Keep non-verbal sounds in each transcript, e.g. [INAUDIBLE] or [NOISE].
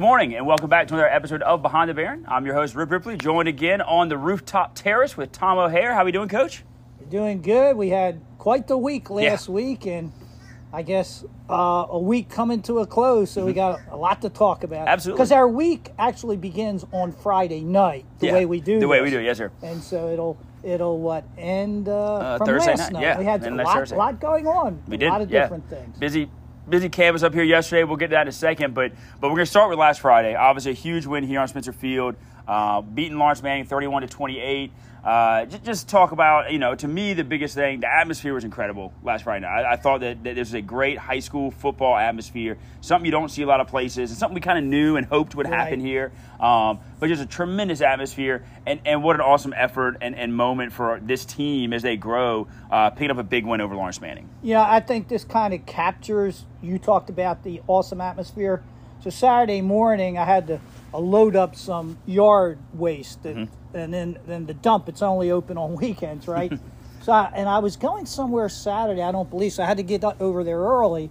Good morning and welcome back to another episode of Behind the Baron. I'm your host, Rip Ripley, joined again on the rooftop terrace with Tom O'Hare. How are we doing, Coach? You're doing good. We had quite the week last Yeah. week, and I guess uh, a week coming to a close, so we got a lot to talk about. Mm-hmm. Absolutely. Because our week actually begins on Friday night, the Yeah, way we do The way we do it, yes, sir. And so it'll it'll what end uh, from Thursday last night, night. yeah, We had a lot, lot going on. We did a lot of yeah. different things. Busy, busy canvas up here yesterday. We'll get to that in a second, but but we're to start with last Friday. Obviously, a huge win here on Spencer Field, uh, beating Laurence Manning thirty-one to twenty-eight. Uh, just, just talk about, you know, to me, the biggest thing, the atmosphere was incredible last Friday night. I, I thought that, that this was a great high school football atmosphere, something you don't see a lot of places, and something we kind of knew and hoped would happen Right. here. Um, but just a tremendous atmosphere, and, and what an awesome effort and, and moment for this team as they grow, uh, picking up a big win over Laurence Manning. Yeah, I think this kind of captures. You talked about the awesome atmosphere. So Saturday morning, I had to uh, load up some yard waste, and, Mm-hmm. and then then the dump. It's only open on [LAUGHS] weekends, right? [LAUGHS] so I, and I was going somewhere Saturday. I don't believe so. I had to get over there early,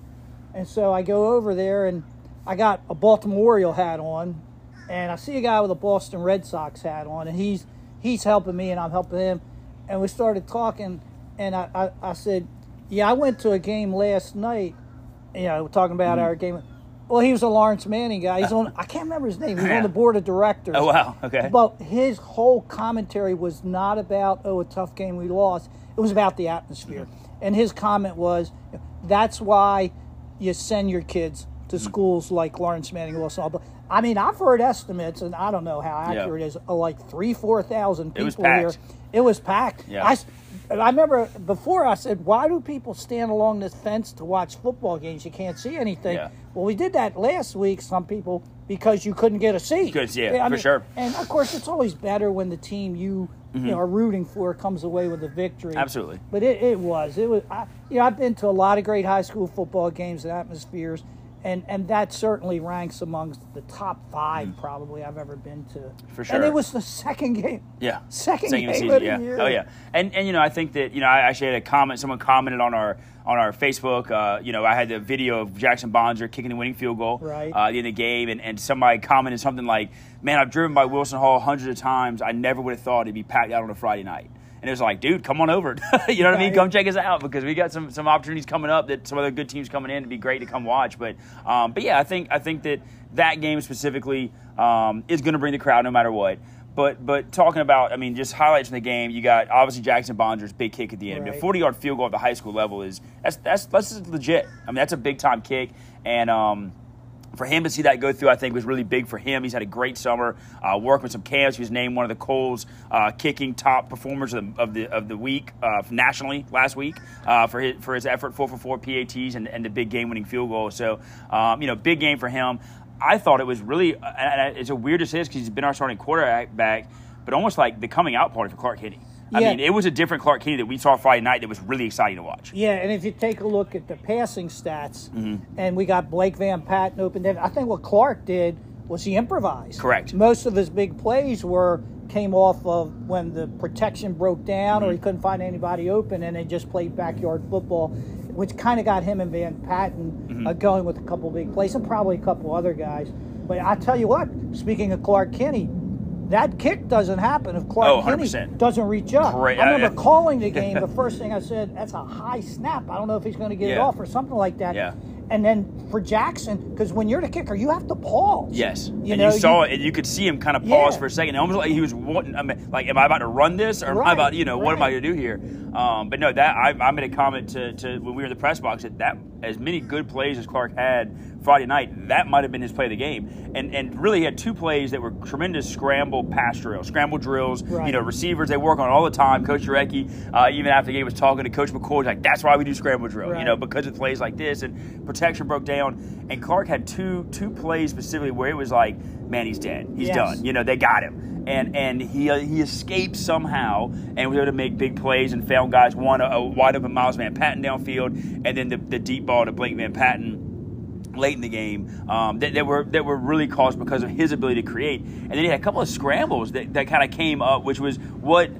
and so I go over there and I got a Baltimore Oriole hat on, and I see a guy with a Boston Red Sox hat on, and he's he's helping me and I'm helping him, and we started talking, and I I, I said, yeah, I went to a game last night, you know, talking about Mm-hmm. our game. Well, he was a Laurence Manning guy. He's on. [LAUGHS] I can't remember his name. He's on the board of directors. Oh, wow. Okay. But his whole commentary was not about oh a tough game we lost. It was about the atmosphere. And his comment was, that's why you send your kids to Mm-hmm. schools like Laurence Manning Wilson. But I mean, I've heard estimates, and I don't know how Yeah. accurate it is, like three, four thousand It people here. It was packed. Yeah. I, s- I remember before I said, why do people stand along this fence to watch football games? You can't see anything. Yeah. Well, we did that last week, some people, because you couldn't get a seat. Good, yeah, for sure. And of course, it's always better when the team you, you know, are rooting for comes away with a victory. Mm-hmm. Absolutely. But it, it was. It was. I, you know, I've been to a lot of great high school football games and atmospheres, and, and that certainly ranks amongst the top 5 probably I've ever been to. Mm. For And it was the second game. Yeah, Second game season, of the yeah. year. Oh yeah, and and you know I think that you know I actually had a comment. Someone commented on our on our Facebook. Uh, you know I had the video of Jackson Bonzer kicking the winning field goal Right. uh, at the end of the game, and, and somebody commented something like, "Man, I've driven by Wilson Hall hundreds of times. I never would have thought it'd be packed out on a Friday night." And it was like, dude, come on over. [LAUGHS] you know what I mean? Come check us out because we got some some opportunities coming up that some other good teams coming in. It'd be great to come watch. But um, but yeah, I think I think that that game specifically um, is going to bring the crowd no matter what. But but talking about, I mean, just highlights from the game. You got obviously Jackson Bonder's big kick at the end. I mean, a forty yard field goal at the high school level is that's that's that's legit. I mean, that's a big time kick, and um, for him to see that go through, I think was really big for him. He's had a great summer, uh, working with some camps. He was named one of the Kohl's uh, kicking top performers of the of the, of the week uh, nationally last week uh, for his for his effort, four for four PATs and, and the big game winning field goal. So um, you know, big game for him. I thought it was really, and it's a weird to say this because he's been our starting quarterback, but almost like the coming out party for Clark Kinney. I Yeah. mean, it was a different Clark Kinney that we saw Friday night that was really exciting to watch. Yeah, and if you take a look at the passing stats, Mm-hmm. and we got Blake Van Patten open, I think what Clark did was he improvised. Correct. Most of his big plays were came off of when the protection broke down or he Mm-hmm. couldn't find anybody open, and they just played backyard football, which kind of got him and Van Patten Mm-hmm. uh, going with a couple big plays, and probably a couple other guys. But I tell you what, speaking of Clark Kinney. That kick doesn't happen if Clark Oh, Kinney doesn't reach up. Great. I remember [LAUGHS] Yeah. calling the game. The first thing I said, "That's a high snap. I don't know if he's going to get it off or something like that." Yeah. And then for Jackson, because when you're the kicker, you have to pause. Yes, You and know, you saw it, and you could see him kind of pause Yeah. for a second, almost like he was wanting. I mean, like, am I about to run this, or am I Right, about, you know, what am I going to do here? Um, but no, that I, I made a comment to, to when we were in the press box that that as many good plays as Clark had Friday night, that might have been his play of the game, and and really he had two plays that were tremendous scramble pass drills, scramble drills. You know, receivers they work on all the time. Coach Jarecki, uh, even after the game, was talking to Coach McCoy. He's like, "That's why we do scramble drill." You know, because of plays like this and protection broke down. And Clark had two two plays specifically where it was like, man, he's dead. He's Yes. done. You know, they got him. And and he uh, he escaped somehow and was able to make big plays and found guys one a, a wide open Miles Van Patten downfield and then the, the deep ball to Blake Van Patten late in the game um, that, that were that were really caused because of his ability to create. And then he had a couple of scrambles that, that kind of came up, which was what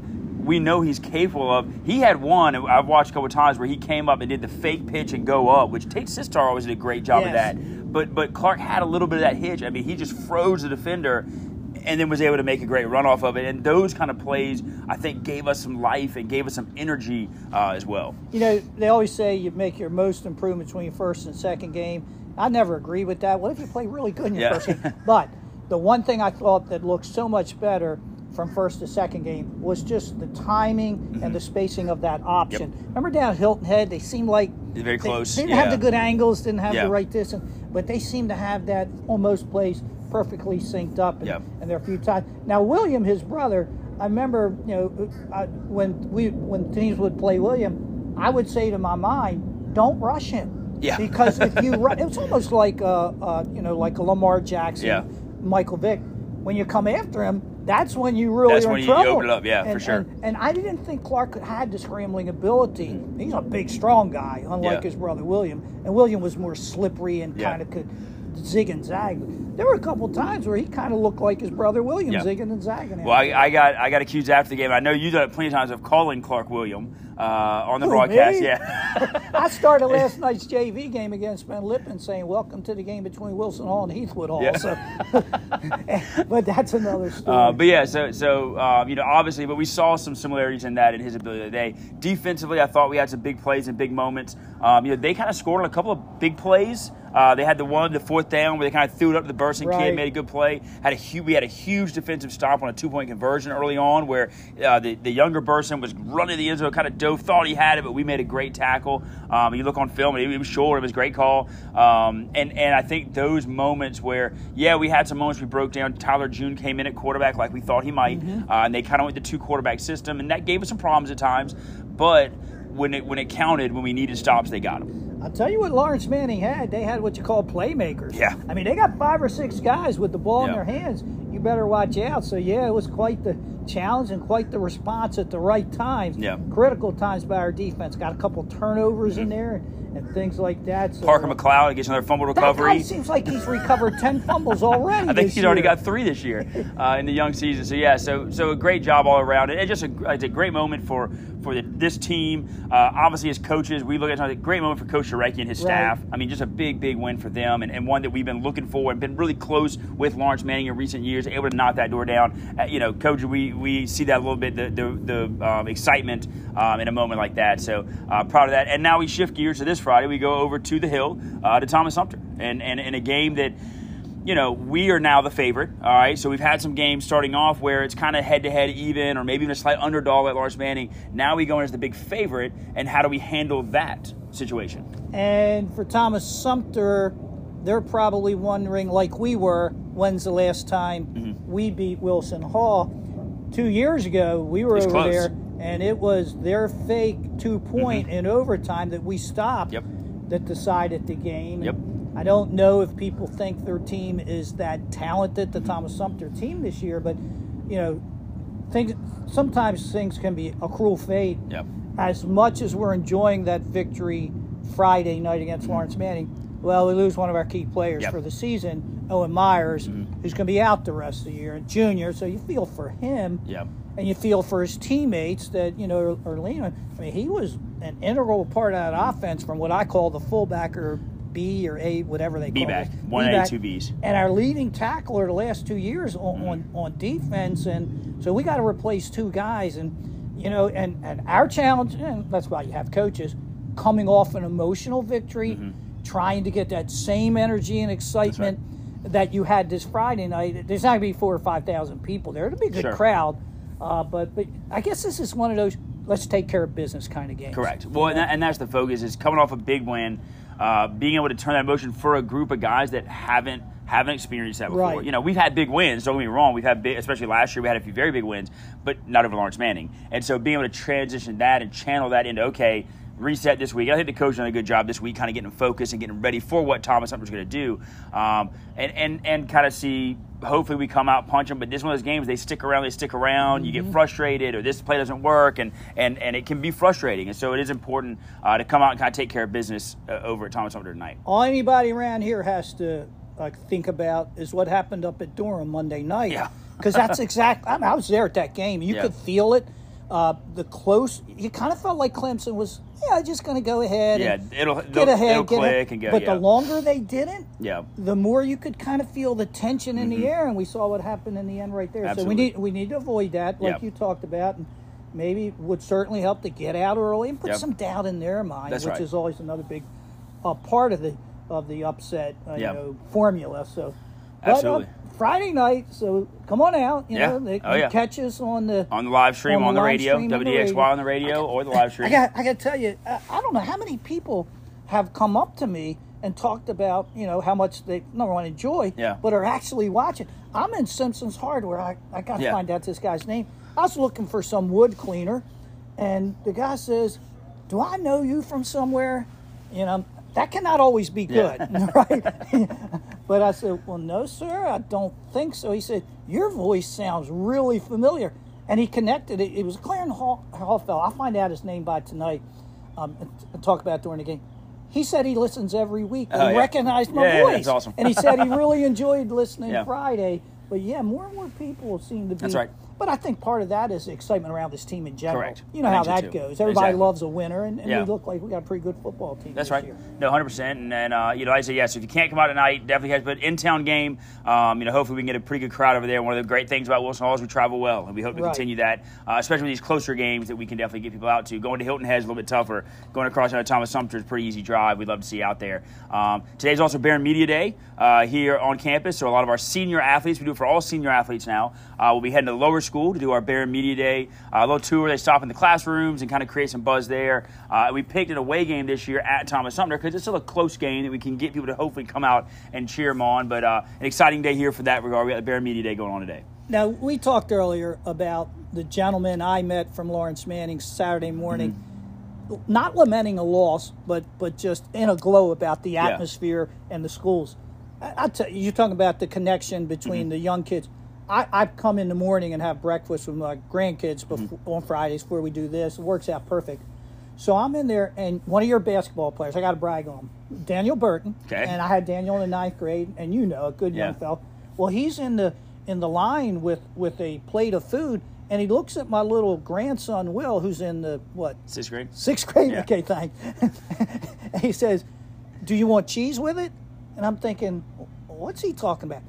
we know he's capable of. He had one I've watched a couple of times where he came up and did the fake pitch and go up, which Tate Sistar always did a great job of that. but but Clark had a little bit of that hitch. I mean, he just froze the defender and then was able to make a great run off of it. And those kind of plays, I think, gave us some life and gave us some energy uh, as well. You know, they always say you make your most improvement between first and second game. I never agree with that. What if you play really good in your Yeah. first game? [LAUGHS] But the one thing I thought that looked so much better from first to second game was just the timing Mm-hmm. and the spacing of that option. Remember down Hilton Head, they seemed like They're very close, They didn't have the good angles, didn't have Yeah. the right distance, but they seemed to have that almost plays perfectly synced up. And, Yeah. and there are a few times. Now William, his brother, I remember, you know, I, when we when teams would play William, I would say to my mind, don't rush him. Yeah. Because if you [LAUGHS] run, it's almost like uh, uh, you know, like a Lamar Jackson, Yeah. Michael Vick. When you come after him, that's when you really That's are when you- you trouble. open it up, yeah, for sure. And, and I didn't think Clark had the scrambling ability. Hmm. He's a big, strong guy, unlike Yeah. his brother William. And William was more slippery and Yeah. kind of could zig and zag. There were a couple times where he kind of looked like his brother William, Yeah. zigging and zagging. Well, I, I got I got accused after the game. I know you've done it plenty of times of calling Clark William uh, on the Who, broadcast. me? Yeah. [LAUGHS] I started [LAUGHS] last night's JV game against Ben Lippen saying, "Welcome to the game between Wilson Hall and Heathwood Hall." Yeah. So, [LAUGHS] but that's another story. Uh, but yeah, so so um, you know, obviously, but we saw some similarities in that in his ability today. Defensively, I thought we had some big plays and big moments. Um, you know, they kind of scored on a couple of big plays. Uh, they had the one, the fourth down, where they kind of threw it up to the bursting Right. kid, made a good play. Had a hu- we had a huge defensive stop on a two point conversion early on, where uh, the the younger Burson was running the end zone, kind of thought he had it, but we made a great tackle. Um, you look on film, and it, was short. It was a great call. Um, and and I think those moments where yeah, we had some moments we broke down. Tyler June came in at quarterback like we thought he might, Mm-hmm. uh, and they kind of went the two quarterback system, and that gave us some problems at times. But when it when it counted, when we needed stops, they got them. I'll tell you what Laurence Manning had. They had what you call playmakers. Yeah. I mean, they got five or six guys with the ball in their hands. You better watch out. So, yeah, it was quite the challenge and quite the response at the right times. Yeah. Mm-hmm. Critical times by our defense. Got a couple turnovers in there and, things like that. So, Parker McLeod gets another fumble recovery. That guy seems like he's recovered 10 fumbles already. [LAUGHS] I think he's already got three this year uh, in the young season. So yeah, so so a great job all around, and just a, it's a great moment for for the, this team. Uh, obviously, as coaches, we look at it a great moment for Coach Jarecki and his Right. staff. I mean, just a big, big win for them, and, and one that we've been looking for and been really close with Laurence Manning in recent years, able to knock that door down. Uh, you know, Coach, we we see that a little bit the the, the um, excitement um, in a moment like that. So uh, proud of that. And now we shift gears to this Friday. We go over to the Hill uh, to Thomas Sumter, and and in a game that you know, we are now the favorite. All right, so we've had some games starting off where it's kind of head to head, even, or maybe even a slight underdog at Laurence Manning. Now we go in as the big favorite, and how do we handle that situation? And for Thomas Sumter, they're probably wondering, like we were, when's the last time Mm-hmm. we beat Wilson Hall? Two years ago, we were It's over close. There, and it was their fake two point mm-hmm. in overtime that we stopped Yep. that decided the game. Yep. I don't know if people think their team is that talented, the mm-hmm. Thomas Sumter team this year, but you know, things sometimes things can be a cruel fate Yep. as much as we're enjoying that victory Friday night against mm-hmm. Laurence Manning, well, we lose one of our key players for the season, Owen Myers, who's going to be out the rest of the year, and junior. So you feel for him, Yep. And you feel for his teammates that you know er-, are leaning. I mean, he was an integral part of that offense from what I call the fullback or B or A, whatever they B call back. it. One A, B-back. two Bs. And our leading tackler the last two years on, mm-hmm. on, on defense, and so we got to replace two guys, and you know, and and our challenge, and that's why you have coaches coming off an emotional victory, mm-hmm. trying to get that same energy and excitement that you had this Friday night. There's not gonna be four or five thousand people there. It'll be a good Sure. crowd, uh, but but I guess this is one of those let's take care of business kind of games. Correct. Well, and, that, and that's the focus is coming off a big win, uh, being able to turn that motion for a group of guys that haven't haven't experienced that before. Right. You know, we've had big wins. Don't get me wrong. We've had big, especially last year, we had a few very big wins, but not over Laurence Manning. And so being able to transition that and channel that into okay. Reset this week. I think the coach done a good job this week, kind of getting focused and getting ready for what Thomas Sumter's going to do, um, and and and kind of see. Hopefully, we come out punch them. But this one of those games, they stick around. They stick around. You Mm-hmm. get frustrated, or this play doesn't work, and and and it can be frustrating. And so it is important uh, to come out and kind of take care of business uh, over at Thomas Sumter tonight. All anybody around here has to like think about is what happened up at Durham Monday night. Yeah. [LAUGHS] because that's exactly. I, mean, I was there at that game. You Yeah. could feel it Uh, the close, you kind of felt like Clemson was, yeah, just going to go ahead. Yeah, and it'll get ahead, it'll get click ahead. go. But yeah. the longer they didn't, yeah. the more you could kind of feel the tension in the air, and we saw what happened in the end right there. Mm-hmm. Absolutely. So we need we need to avoid that, like Yep. you talked about, and maybe would certainly help to get out early and put Yep. some doubt in their mind, That's which right. is always another big uh, part of the of the upset uh, Yep. you know formula. So, but, uh, Absolutely. Friday night, so come on out. You Yeah. know, they Oh, yeah. catch us on the On the live stream, On the on the radio, stream, on the WDXY radio. on the radio, or the live stream. I got I got to tell you, I, I don't know how many people have come up to me and talked about you know how much they number one enjoy, Yeah. but are actually watching. I'm in Simpson's Hardware. I, I got to Yeah. find out this guy's name. I was looking for some wood cleaner, and the guy says, "Do I know you from somewhere?" You know. That cannot always be good, Yeah. [LAUGHS] right? [LAUGHS] but I said, Well, no, sir, I don't think so. He said, Your voice sounds really familiar. And he connected it. It was Clarence Hall, Hallfeld. I'll find out his name by tonight um, and, and talk about it during the game. He said he listens every week. Oh, he yeah. recognized my Yeah, yeah, voice. that's awesome. and he said he [LAUGHS] really enjoyed listening Yeah. Friday. But yeah, more and more people seem to be. That's right. But I think part of that is the excitement around this team in general. Correct. You know I how that too. goes. Everybody Exactly. loves a winner, and, and Yeah. we look like we got a pretty good football team. That's right. Year. No, hundred percent. And then uh, you know, I say yes. If you can't come out tonight, definitely has. But in town game, um, you know, hopefully we can get a pretty good crowd over there. One of the great things about Wilson Hall is we travel well, and we hope to Right. continue that, uh, especially with these closer games that we can definitely get people out to. Going to Hilton Head is a little bit tougher. Going across uh, Thomas Sumter is a pretty easy drive. We'd love to see you out there. Um, today's also Baron Media Day uh, here on campus. So a lot of our senior athletes, we do it for all senior athletes now. Uh, we'll be heading to lower school to do our Baron Media Day uh, little tour. They stop in the classrooms and kind of create some buzz there. Uh, we picked an away game this year at Thomas Sumter because it's still a close game that we can get people to hopefully come out and cheer them on. But uh, an exciting day here for that regard. We got the Baron Media Day going on today. Now, we talked earlier about the gentleman I met from Laurence Manning Saturday morning, Mm-hmm. not lamenting a loss, but but just in a glow about the atmosphere and the schools. I, I tell you, you're talking about the connection between Mm-hmm. the young kids. I, I come in the morning and have breakfast with my grandkids Mm-hmm. on Fridays before we do this. It works out perfect. So I'm in there, and one of your basketball players, I got to brag on him, Daniel Burton. Okay. And I had Daniel in the ninth grade, and you know, a good young fellow. Well, he's in the in the line with with a plate of food, and he looks at my little grandson Will, who's in the what Sixth grade. sixth grade. Yeah. Okay, thanks. [LAUGHS] and he says, "Do you want cheese with it?" And I'm thinking, "What's he talking about?"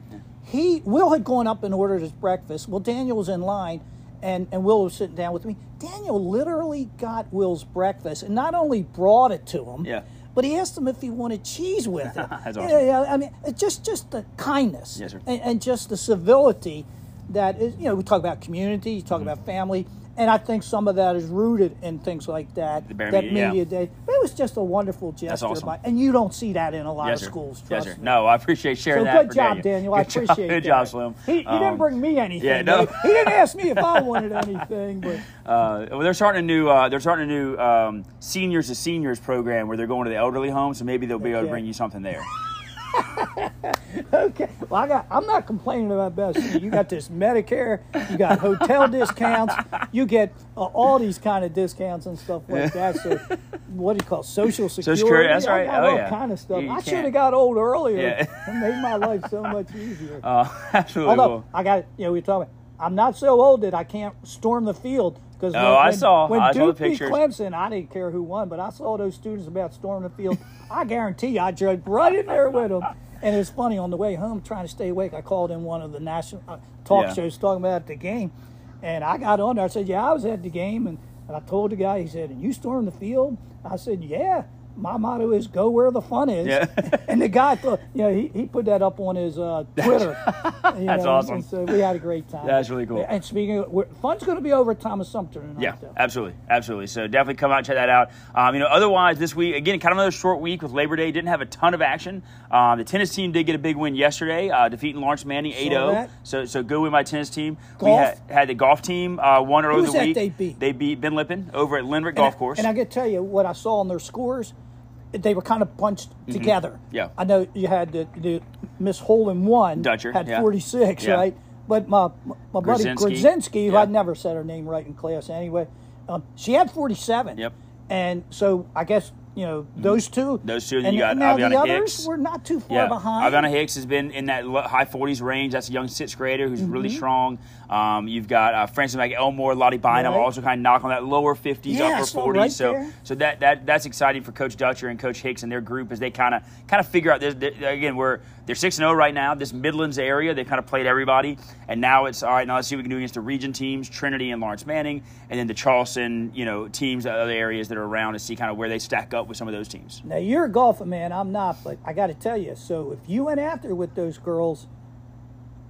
He Will had gone up and ordered his breakfast. Well, Daniel was in line, and and Will was sitting down with me. Daniel literally got Will's breakfast, and not only brought it to him. Yeah. But he asked him if he wanted cheese with it. [LAUGHS] That's Yeah, awesome. yeah, I mean, just just the kindness Yes, and, and just the civility that is. You know, we talk about community, you talk Mm-hmm. about family, and I think some of that is rooted in things like that. That Media, yeah. day. But it was just a wonderful gesture, awesome. by- and you don't see that in a lot Yes, of schools. Yes, Trust sir. me. No, I appreciate sharing So that. good job, Daniel. I Good job. appreciate Good that. job, Slim. He, he Um, didn't bring me anything. yeah, no. He didn't ask me if I wanted [LAUGHS] anything, but Uh, well, they're starting a new uh, they're starting a new um, seniors to seniors program where they're going to the elderly home. So maybe they'll be able to bring you something there. [LAUGHS] [LAUGHS] okay. Well, I got. I'm not complaining about best. You got this Medicare. You got hotel discounts. You get uh, all these kind of discounts and stuff like that. So, what do you call it? social security? Security, that's I right. got Oh, all yeah. kind of stuff. You- I should have got old earlier. Yeah. It made my life so much easier. Uh, [LAUGHS] absolutely. Although will. I got, you know, we're talking. I'm not so old that I can't storm the field because Oh, I saw. when I saw the Duke beat. Clemson, I didn't care who won, but I saw those students about storming the field. I guarantee you, I jumped right in there with them. And it's funny on the way home, trying to stay awake. I called in one of the national uh, talk Yeah. shows talking about the game, and I got on there. I said, "Yeah, I was at the game," and, and I told the guy. He said, "And you stormed the field?" I said, "Yeah." My motto is "Go where the fun is," Yeah. [LAUGHS] and the guy thought, you know, he, he put that up on his uh, Twitter. [LAUGHS] you That's know, awesome. and So we had a great time. That's really cool. And speaking, of, fun's going to be over at Thomas Sumter tonight. Yeah, though. absolutely, absolutely. So definitely come out and check that out. Um, you know, otherwise this week again, kind of another short week with Labor Day. Didn't have a ton of action. Um, the tennis team did get a big win yesterday, uh, defeating Laurence Manning 8-0. So so good win by tennis team. We had, had the golf team uh, won earlier the week. they beat? They beat Ben Lippen over at Lindrick And Golf I- Course. And I got to tell you what I saw on their scores. They were kind of bunched together. Mm-hmm. Yeah. I know you had the, the Miss Hole in One Dutcher, had yeah. 46, Yeah. right? But my my buddy Grzinski. Who Yeah. I'd never said her name right in class anyway, um, she had 47. Yep. And so I guess you know those two. Those two, and and you got now the others Hicks. were not too far Yeah, behind. Aviana Hicks has been in that high 40s range. That's a young sixth grader who's really Mm-hmm. strong. Um, you've got uh, Francis McElmore, Lottie Bynum, Right. also kind of knock on that lower 50s, Yeah, upper so 40s. right so, there. so that, that that's exciting for Coach Dutcher and Coach Hicks and their group as they kind of kind of figure out this. th- Again, we're they're six and zero right now. This Midlands area, they kind of played everybody, and now it's all right. Now let's see what we can do against the region teams, Trinity and Laurence Manning, and then the Charleston, you know, teams, other areas that are around, to see kind of where they stack up with some of those teams. Now you're a golfer, man. I'm not, but I got to tell you. So if you went after with those girls,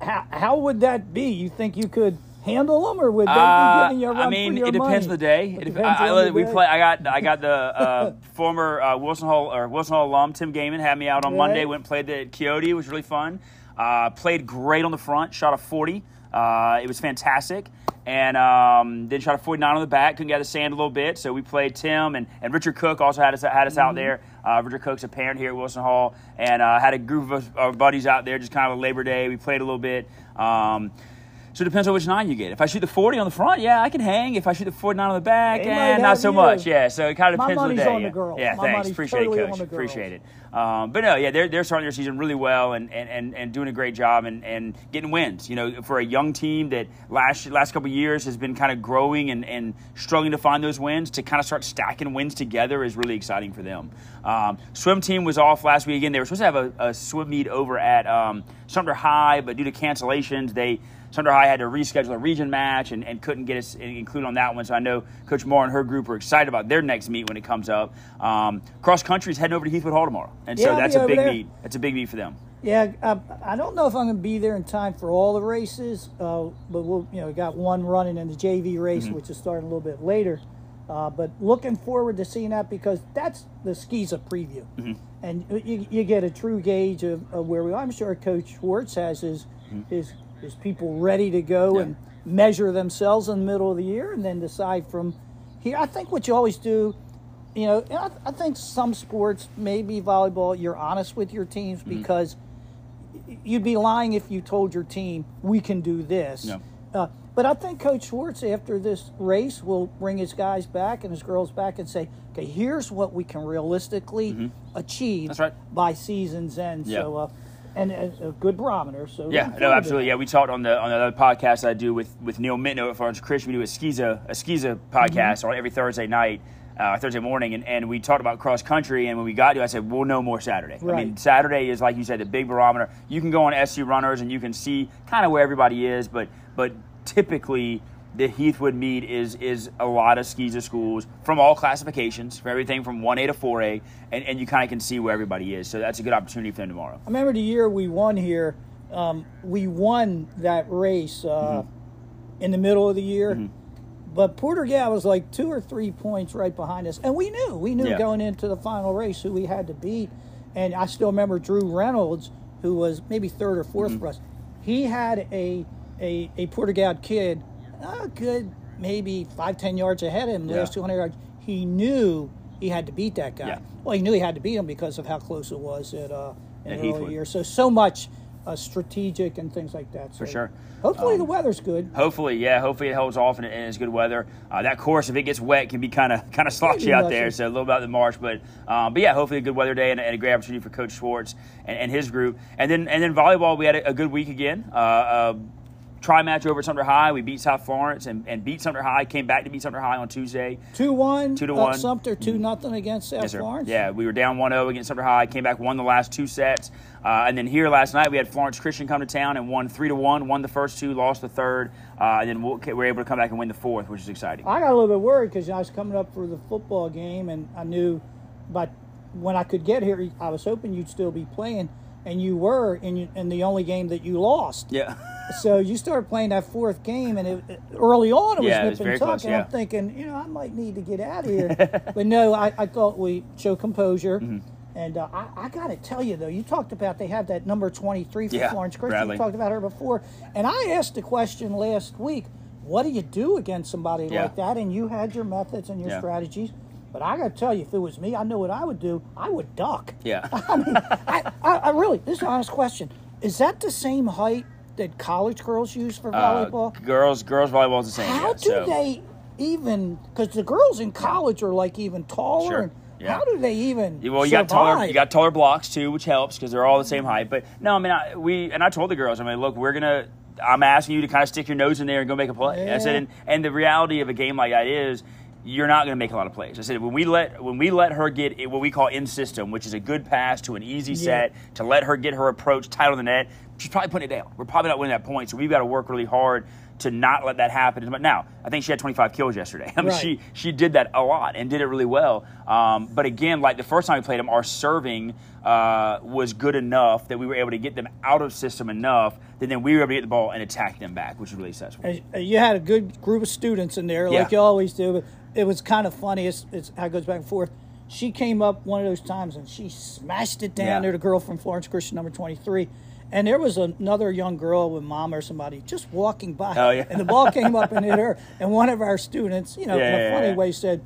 how how would that be? You think you could handle them, or would they Uh, be giving you a run I mean, for your it depends money? on the day. It It depends I, on I, the we day. play. I got I got the [LAUGHS] uh, former uh, Wilson Hall or Wilson Hall alum Tim Gaiman had me out on Right. Monday. Went and played at Coyote. It was really fun. Uh, played great on the front. Shot a forty. Uh, it was fantastic. And um, then shot a 49 on the back. Couldn't get the sand a little bit. So we played Tim and, and Richard Cook also had us had us Mm-hmm. out there. Uh, Richard Cook's a parent here at Wilson Hall, and uh, had a group of our buddies out there. Just kind of a Labor Day. We played a little bit. Um, so it depends on which nine you get. If I shoot the 40 on the front, yeah, I can hang. If I shoot the 49 on the back, eh, not so you. much. Yeah, so it kind of depends on the money's day. on the yeah. girls. Yeah, My thanks. Appreciate totally it, coach. Appreciate it. Um, but no, yeah, they're, they're starting their season really well and, and, and, and doing a great job and, and getting wins. You know, for a young team that last last couple of years has been kind of growing and, and struggling to find those wins, to kind of start stacking wins together is really exciting for them. Um, swim team was off last week again. They were supposed to have a, a swim meet over at um, Sumter High, but due to cancellations, they Sumter High had to reschedule a region match and, and couldn't get us included on that one. So I know Coach Moore and her group are excited about their next meet when it comes up. Um, cross country is heading over to Heathwood Hall tomorrow, and Yeah, so that's a big there. meet. That's a big meet for them. Yeah, I, I don't know if I'm going to be there in time for all the races, uh, but we'll you know we got one running in the JV race, Mm-hmm. which is starting a little bit later. Uh, but looking forward to seeing that because that's the SCISA preview, Mm-hmm. and you, you get a true gauge of, of where we. are. I'm sure Coach Schwartz has his his his people ready to go. Yeah. and measure themselves in the middle of the year, and then decide from here. I think what you always do you know, I, I think some sports, maybe volleyball, you're honest with your teams Mm-hmm. because you'd be lying if you told your team we can do this. Yeah. Uh, but I think Coach Schwartz, after this race, will bring his guys back and his girls back and say, "Okay, here's what we can realistically achieve Mm-hmm. That's right. by season's end." Yeah. So, uh, and a, a good barometer. So Yeah, no, absolutely. Yeah, we talked on the on the other podcast I do with with Neil Mitno at Florence Christian. We do a SCISA a SCISA podcast on every Thursday night. Uh, Thursday morning, and, and we talked about cross country. And when we got to, I said, "We'll know more Saturday." I mean, Saturday is like you said, the big barometer. You can go on SC runners and you can see kind of where everybody is, but but typically the Heathwood meet is is a lot of SCISA schools from all classifications, for everything from one A to four A, and, and you kind of can see where everybody is. So that's a good opportunity for them tomorrow. I remember the year we won here. Um, we won that race uh, Mm-hmm. in the middle of the year, but Porter was like two or three points right behind us, and we knew we knew Yeah. going into the final race who we had to beat. And I still remember Drew Reynolds, who was maybe third or 4th Mm-hmm. for us. He had a a, a Porter kid, a good maybe five ten yards ahead of him, Yeah. two hundred yards. He knew he had to beat that guy. Yeah. Well, he knew he had to beat him because of how close it was at uh, in At the early Heathwood. years. So so much uh, strategic and things like that. So For sure. Hopefully Um, the weather's good. Hopefully, yeah. Hopefully it holds off and, and it's good weather. Uh, that course, if it gets wet, can be kind of kind of sloshy out there. So a little about the marsh, but um, but yeah, hopefully a good weather day and, and a great opportunity for Coach Schwartz and, and his group. And then and then volleyball, we had a, a good week again. Uh, uh, Try match over Sumter High. We beat South Florence and, and beat Sumter High. Came back to beat Sumter High on Tuesday. Two one. Two to uh, one. Sumter two nothing against South Yes. Florence. Yeah, we were down 1-0 against Sumter High. Came back, won the last two sets, uh, and then here last night we had Florence Christian come to town and won three to one. Won the first two, lost the third, uh, and then we we were able to come back and win the fourth, which is exciting. I got a little bit worried because I was coming up for the football game, and I knew, but when I could get here, I was hoping you'd still be playing, and you were in in the only game that you lost. Yeah. [LAUGHS] So you started playing that fourth game, and it, early on it was Yeah, it was and tuck, close, and yeah. I'm thinking, you know, I might need to get out of here. [LAUGHS] but no, I, I thought we show composure. Mm-hmm. And uh, I, I got to tell you though, you talked about they have that number 23 for Yeah, Florence Christian. Bradley. You talked about her before, and I asked the question last week: What do you do against somebody Yeah. like that? And you had your methods and your Yeah. strategies. But I got to tell you, if it was me, I know what I would do. I would duck. Yeah. [LAUGHS] I mean, I, I, I really, this is an honest question. Is that the same height that college girls use for Uh, volleyball? girls, girls volleyball is the same. How yeah, do so- they even? Because the girls in college are like even taller. Sure. And Yeah. How do they even? Well, you got taller, you got taller blocks too, which helps because they're all the same height. But no, I mean, I, we and I told the girls, I mean, look, we're gonna. I'm asking you to kind of stick your nose in there and go make a play. I said, and, and the reality of a game like that is. You're not going to make a lot of plays. I said when we let when we let her get what we call in system, which is a good pass to an easy set to let her get her approach tight on the net. She's probably putting it down. We're probably not winning that point, so we've got to work really hard to not let that happen. But now, I think she had 25 kills yesterday. [LAUGHS] I mean, Right. she she did that a lot and did it really well. Um, but again, like the first time we played them, our serving uh, was good enough that we were able to get them out of system enough that then we were able to get the ball and attack them back, which was really successful. Uh, You had a good group of students in there, like Yeah. you always do. But it was kind of funny. It's, it's how it goes back and forth. She came up one of those times and she smashed it down Yeah. there. The girl from Florence Christian, number twenty-three, and there was another young girl with mom or somebody just walking by, Oh, yeah. and the ball came up and hit her. And one of our students, you know, Yeah, in a yeah, funny yeah. way, said.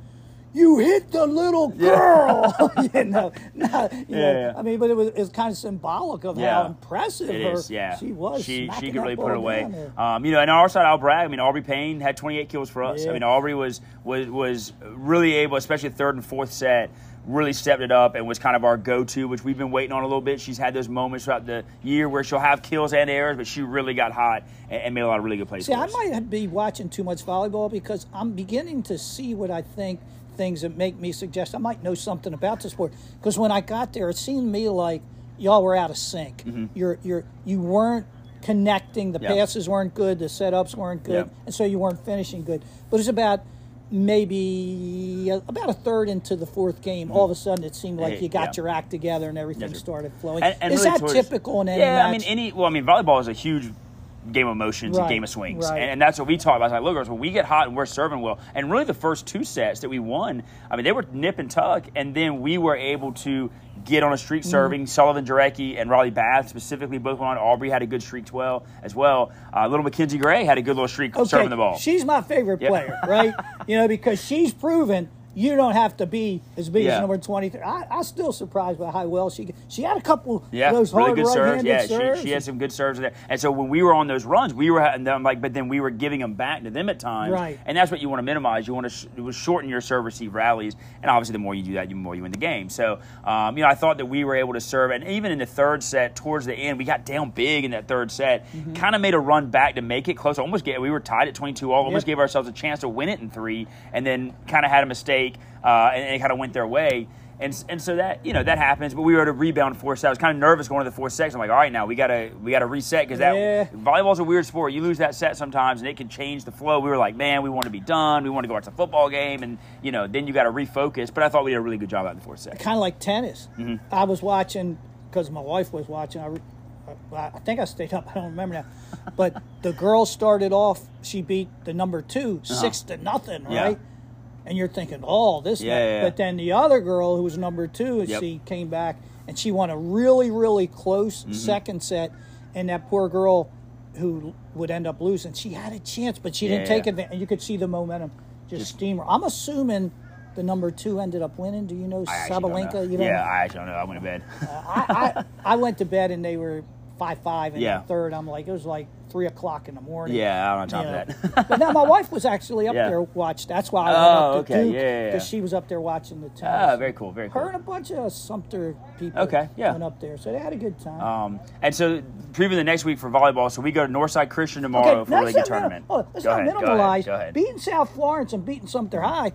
You hit the little girl, [LAUGHS] [LAUGHS] you know. Not, you Yeah, know yeah. I mean, but it was, it was kind of symbolic of Yeah. how impressive It her is, yeah. she was. She she could really put it away. Um, you know, and on our side, I'll brag. I mean, Aubrey Payne had 28 kills for us. Yeah. I mean, Aubrey was was was really able, especially third and fourth set, really stepped it up and was kind of our go-to, which we've been waiting on a little bit. She's had those moments throughout the year where she'll have kills and errors, but she really got hot and, and made a lot of really good plays. See, I might be watching too much volleyball because I'm beginning to see what I think things that make me suggest I might know something about the sport. Because when I got there, it seemed to me like y'all were out of sync. You're you're you weren't connecting. The Mm-hmm. Passes weren't good. The setups weren't good, Yeah. and so you weren't finishing good. But it's about maybe about a third into the fourth game. All of a sudden, it seemed like you got yeah. your act together and everything Yes, started flowing. And- and is really that towards- typical in any yeah, match? I mean, any. Well, I mean, volleyball is a huge game of emotions and game of swings, right. and, and that's what we talk about. It's like, look, girls, when we get hot and we're serving well, and really the first two sets that we won, I mean, they were nip and tuck, and then we were able to get on a streak Mm-hmm. serving. Sullivan Jarecki and Raleigh Bath specifically both went on. Aubrey had a good streak, well as well. Uh, little Mackenzie Gray had a good little streak serving the ball. She's my favorite Yeah. player, right? [LAUGHS] you know, because she's proven you don't have to be as big Yeah. as number 23. I, I'm still surprised by how well she she had a couple Yeah, those really hard good serves. Yeah, serves. she, she had some good serves there. And so when we were on those runs, we were and I'm like, but then we were giving them back to them at times. Right. And that's what you want to minimize. You want to sh- shorten your serve receive rallies, and obviously the more you do that, the more you win the game. So um, you know, I thought that we were able to serve, and even in the third set, towards the end, we got down big in that third set. Mm-hmm. Kind of made a run back to make it close. Almost get we were tied at 22 all. Almost Yep. gave ourselves a chance to win it in three, and then kind of had a mistake, uh, and, and it kind of went their way. And, and so that you know that happens, but we were at a rebound four set. I was kind of nervous going to the fourth set. I'm like, all right, now we gotta we gotta reset because that Yeah. volleyball's a weird sport. You lose that set sometimes, and it can change the flow. We were like, man, we want to be done. We want to go watch a football game, and you know then you got to refocus. But I thought we did a really good job out in the fourth set. kind of like tennis. Mm-hmm. I was watching because my wife was watching. I, I, I think I stayed up. [LAUGHS] I don't remember now. But the girl started off. She beat the number 2 six to nothing, Uh-huh. Yeah. And you're thinking, oh, this. Yeah, yeah, yeah. But then the other girl who was number two, and Yep. she came back and she won a really, really close Mm-hmm. second set. And that poor girl who would end up losing, she had a chance, but she didn't take advantage. And you could see the momentum just, steamer. I'm assuming. The number two ended up winning. Do you know I actually don't know. Sabalenka? You don't yeah, I actually don't know. I went to bed. I, I, I went to bed and they were five five and Yeah. third. I'm like it was like three o'clock in the morning. yeah, I'm on top you of know. that. but now my [LAUGHS] wife was actually up Yeah. there watched. That's why I went Oh, up to okay. Duke Yeah, yeah, because she was up there watching the tennis. ah, very cool, very cool. Her and a bunch of Sumter people. Okay, yeah. went up there, so they had a good time. Um, and so, preview the next week for volleyball. So we go to Northside Christian tomorrow for a really good tournament. oh, let's go not ahead, go minimalize. ahead, go ahead. Beating South Florence and beating Sumter High,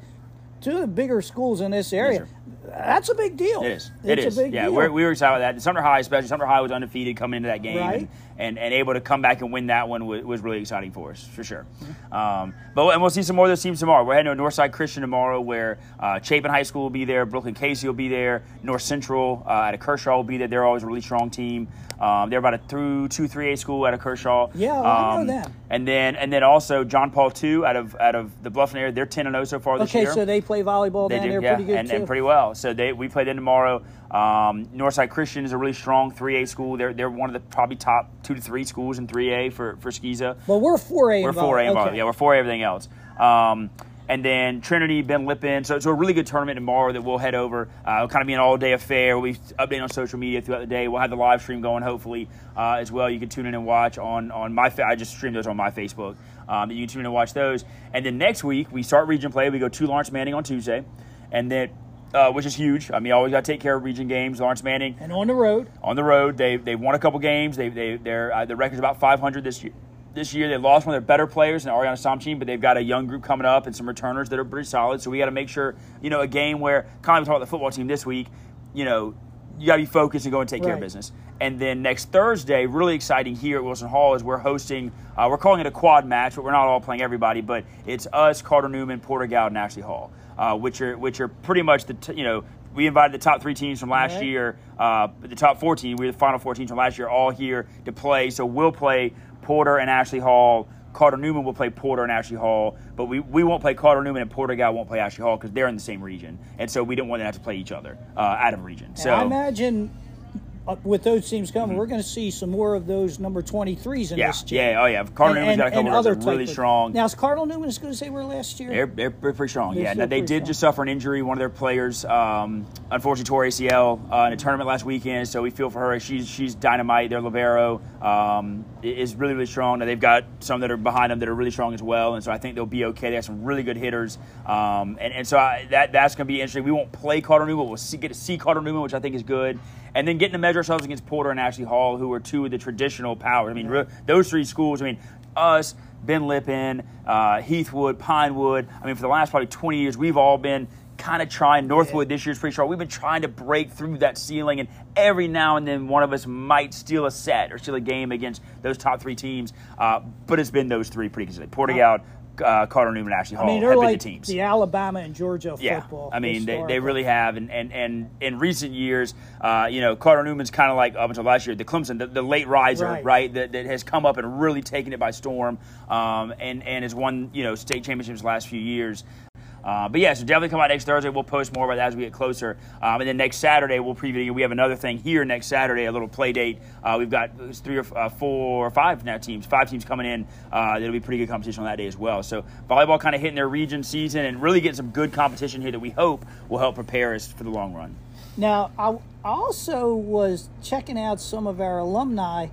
two of the bigger schools in this area. sir. that's a big deal. It is. It's It is. yeah, we were excited about that. Sumter High, especially Sumter High, was undefeated coming into that game, Right. and, and and able to come back and win that one was, was really exciting for us for sure. Um, but and we'll see some more of those teams tomorrow. We're heading to Northside Christian tomorrow, where uh, Chapin High School will be there, Brookland-Cayce will be there, North Central uh, at a Kershaw will be there. They're always a really strong team. Um, they're about a through two three A school out of Kershaw. Yeah, I know Um, them. And then and then also John Paul two out of out of the Bluffton area. They're ten and zero so far this okay, year. so they play volleyball They down do, there yeah, pretty good and, too. and pretty well. So they we play them tomorrow. Um, Northside Christian is a really strong 3A school. They're they're one of the probably top two to three schools in 3A for for SCISA. but we're four A. We're 4A involved. Yeah, we're 4A everything else. Um, and then Trinity, Ben Lippen. So it's a really good tournament tomorrow that we'll head over. Uh, it'll kind of be an all day affair. We'll be updating on social media throughout the day. We'll have the live stream going hopefully uh, as well. You can tune in and watch on on my. Fa- I just streamed those on my Facebook. Um, you can tune in and watch those. And then next week we start region play. We go to Laurence Manning on Tuesday, and then uh, which is huge. I mean, always got to take care of region games. Laurence Manning And on the road, on the road. They they won a couple games. They they their uh, the record's about 500 this year. This year they lost one of their better players in Ariana Samchin, but they've got a young group coming up and some returners that are pretty solid. So we got to make sure you know a game where kind of talking about the football team this week. You know, you got to be focused and go and take care of business. And then next Thursday, really exciting here at Wilson Hall is we're hosting. Uh, we're calling it a quad match, but we're not all playing everybody. But it's us, Cardinal Newman, Porter-Gaud, and Ashley Hall, uh, which are which are pretty much the t- you know we invited the top three teams from last Right. year, uh, the top 14. We were the final four teams from last year, all here to play. So we'll play Porter and Ashley Hall. Cardinal Newman will play Porter and Ashley Hall, but we, we won't play Cardinal Newman and Porter-Gaud won't play Ashley Hall because they're in the same region, and so we didn't want them to have to play each other uh, out of region. So I imagine with those teams coming, we're going to see some more of those number 23s in yeah, this team. yeah, oh yeah. Cardinal Newman's got a couple of other guys that are really of- strong. Now, is Cardinal Newman as good as they were last year? They're, they're pretty strong. They're yeah, now, they did strong. just suffer an injury. One of their players, um, unfortunately, tore ACL uh, in a tournament last weekend. So we feel for her. She's she's dynamite. Their libero um, is really really strong. Now they've got some that are behind them that are really strong as well. And so I think they'll be okay. They have some really good hitters. Um, and and so I, that that's going to be interesting. We won't play Cardinal Newman. But we'll see, get to see Cardinal Newman, which I think is good. And then getting to measure ourselves against Porter and Ashley Hall, who are two of the traditional powers. I mean, re- those three schools. I mean, us. Ben Lippen, uh, Heathwood, Pinewood. I mean, for the last probably 20 years, we've all been kind of trying. Northwood this year's pretty strong. We've been trying to break through that ceiling, and every now and then one of us might steal a set or steal a game against those top three teams. Uh, but it's been those three pretty consistently. Porter uh, Cardinal Newman, Ashley Hall I mean, have they're been like the teams. the Alabama and Georgia Yeah, football. I mean they, they really have, and and, and in recent years, uh, you know, Cardinal Newman's kind of like up until last year, the Clemson, the, the late riser, right, Right. that, that has come up and really taken it by storm, um, and and has won you know state championships the last few years. Uh, but yeah, so definitely come out next Thursday. We'll post more about that as we get closer. Um, and then next Saturday, we'll preview. We have another thing here next Saturday, a little play date. Uh, we've got three or uh, four or five now teams, five teams coming in. Uh, that'll be pretty good competition on that day as well. So volleyball kind of hitting their region season and really getting some good competition here that we hope will help prepare us for the long run. Now, I, also was checking out some of our alumni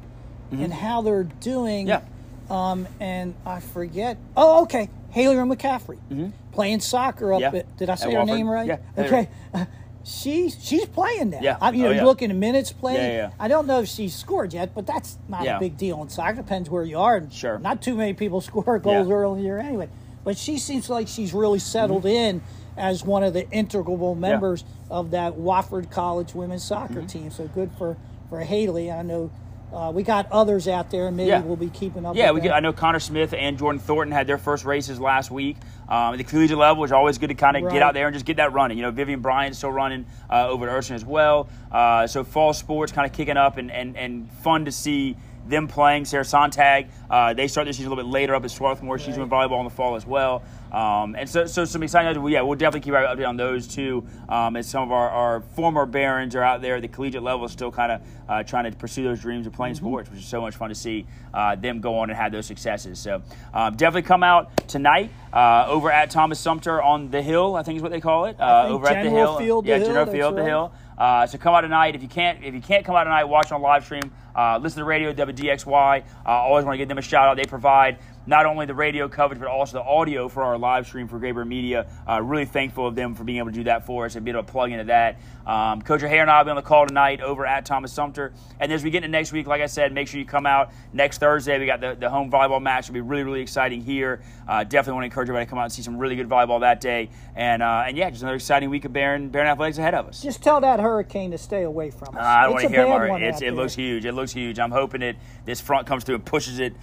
and how they're doing. Yeah. Um, and I forget. Oh, okay. Haley McCaffrey playing soccer up Mm-hmm. Yeah. at. Did I say At her Wofford. name right? Yeah. Okay. Uh, she she's playing now. Yeah. I'm you know Oh, yeah. looking at minutes played. Yeah, yeah. I don't know if she's scored yet, but that's not a big deal in soccer. Depends where you are. And Sure. Not too many people [LAUGHS] score goals early in the year anyway. But she seems like she's really settled Mm-hmm. in as one of the integral members of that Wofford College women's soccer Mm-hmm. team. So good for for Haley. I know uh, we got others out there, and maybe Yeah. we'll be keeping up. Yeah, with we get, I know Connor Smith and Jordan Thornton had their first races last week. Um, at the collegiate level, is always good to kind of Right. get out there and just get that running. You know, Vivian Bryant's still running uh, over at Urshan as well. Uh, so fall sports kind of kicking up and, and, and fun to see them playing. Sarah Sontag, uh, they start this season a little bit later up at Swarthmore. She's doing volleyball in the fall as well. Um, and so, so some exciting news. Well, yeah, we'll definitely keep our update on those too. Um, as some of our, our former Barons are out there at the collegiate level, still kind of uh, trying to pursue those dreams of playing sports, which is so much fun to see uh, them go on and have those successes. So um, definitely come out tonight uh, over at Thomas Sumter on the Hill. I think is what they call it. Uh, over at the Hill. Field, the yeah, Hill, General Field, the right. Hill. Uh, so come out tonight. If you can't, if you can't come out tonight, watch on live stream. Uh, listen to the radio WDXY. Uh, always want to give them a shout out. They provide not only the radio coverage but also the audio for our live stream for Graber Media. Uh, really thankful of them for being able to do that for us and be able to plug into that. Um, Coach O'Hare and I will be on the call tonight over at Thomas Sumter. And as we get into next week, like I said, make sure you come out next Thursday. We got the, the home volleyball match. It'll be really, really exciting here. Uh, definitely want to encourage everybody to come out and see some really good volleyball that day. And uh, and yeah, just another exciting week of Baron, Baron Athletics ahead of us. Just tell that hurricane to stay away from us. I don't want to hear bad more. one It's, out it looks huge. It looks huge. I'm hoping it this front comes through and pushes it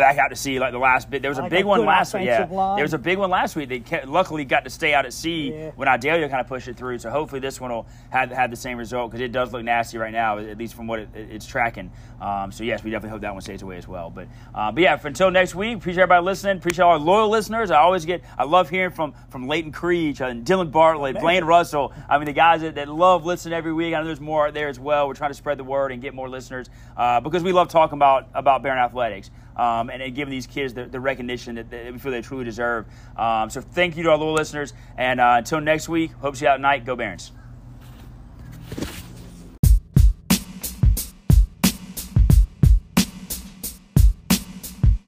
back got to see like the last bit. There was a Like big a one last week. Yeah, line. there was a big one last week. They kept, luckily got to stay out at sea Yeah. when Idalia kind of pushed it through. So hopefully this one will have, have the same result because it does look nasty right now, at least from what it, it's tracking. Um, so yes, we definitely hope that one stays away as well. But uh, but yeah, for, until next week, appreciate everybody listening. Appreciate all our loyal listeners. I always get I love hearing from from Leighton Creech and Dylan Bartlett, Blaine Russell. I mean the guys that, that love listening every week. I know there's more out there as well. We're trying to spread the word and get more listeners uh, because we love talking about about Baron athletics. Um, and, and giving these kids the, the recognition that, we feel they truly deserve. Um, so thank you to our loyal listeners. And uh, until next week, hope you out tonight. Go Barons.